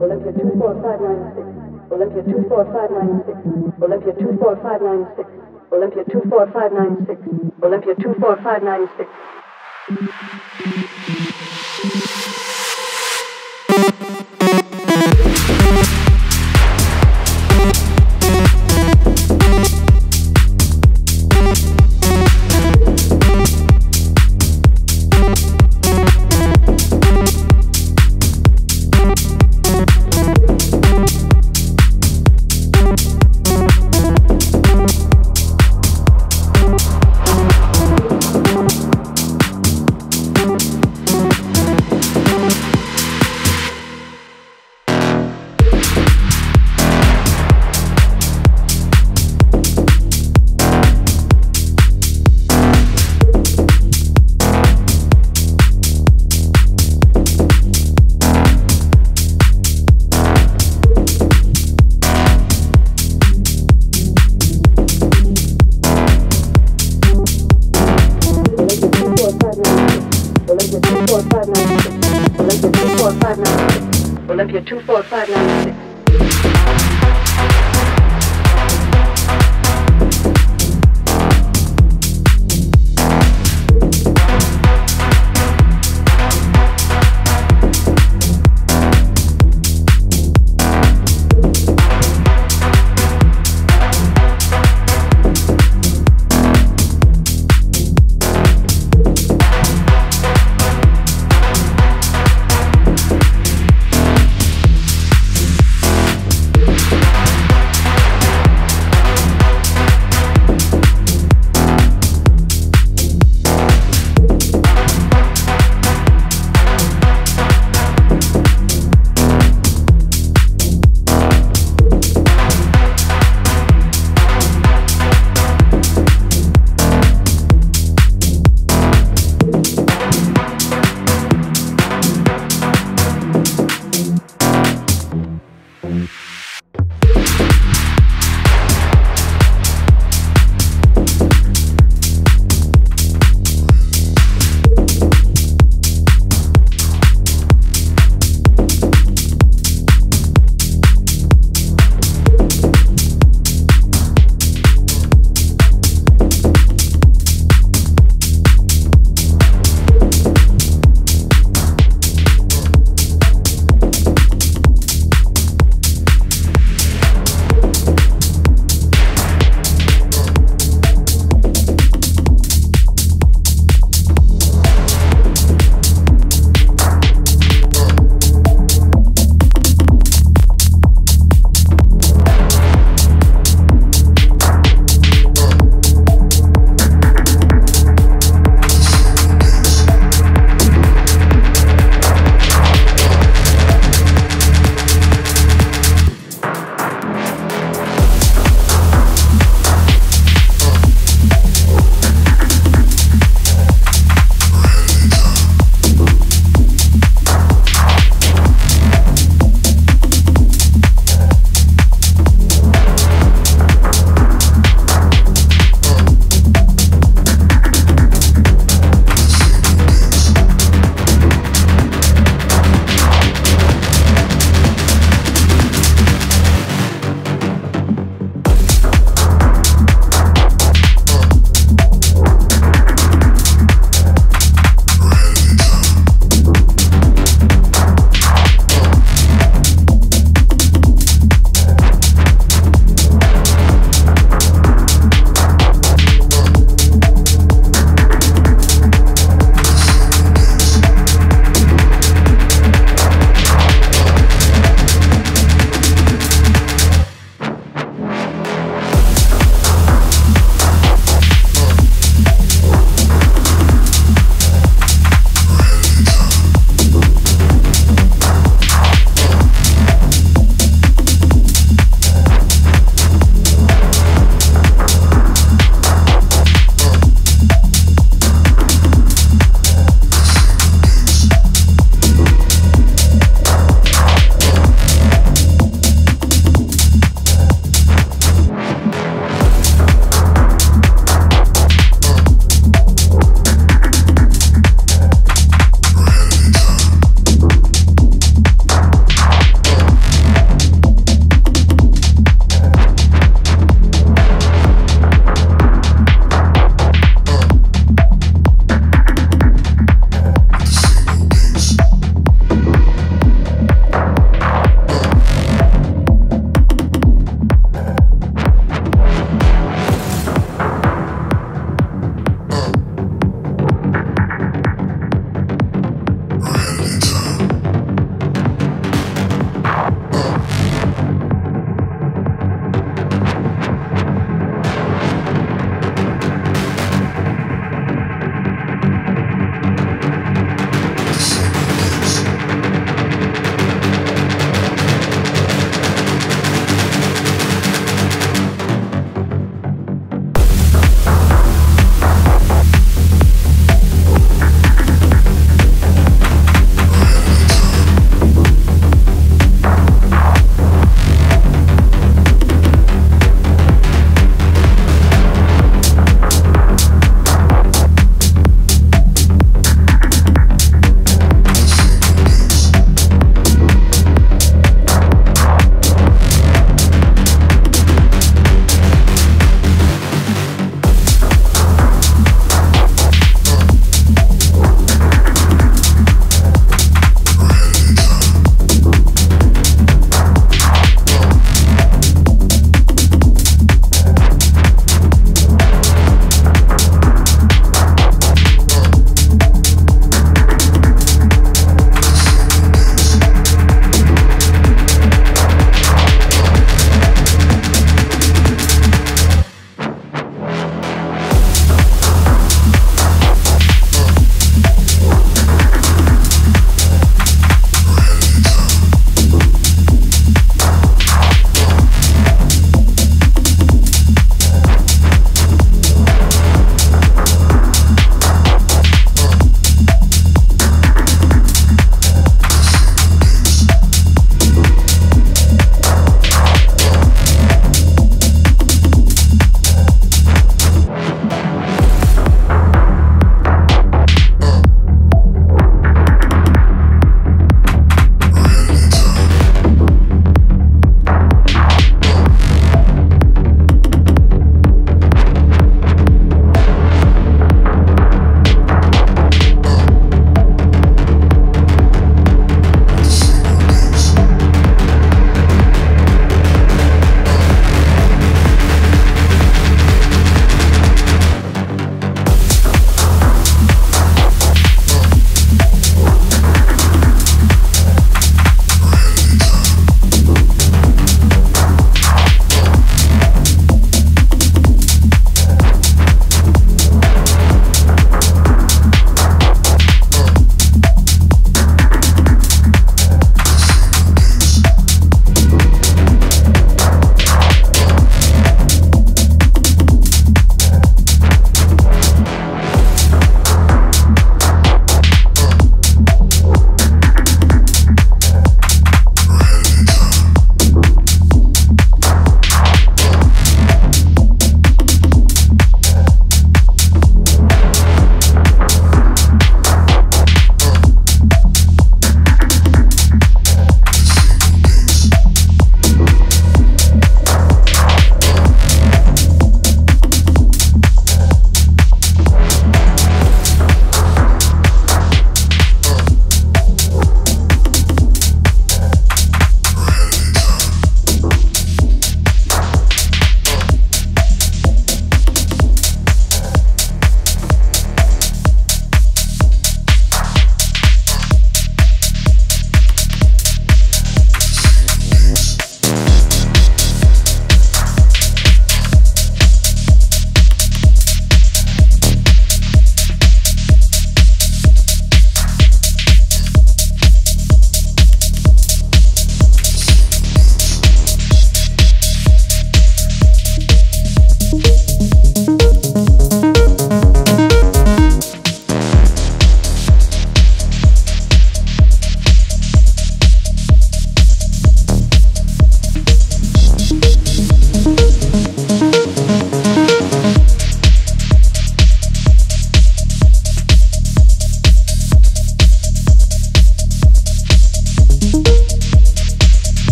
Olympia 24596, Olympia 24596, Olympia 24596, Olympia 24596, Olympia 24596.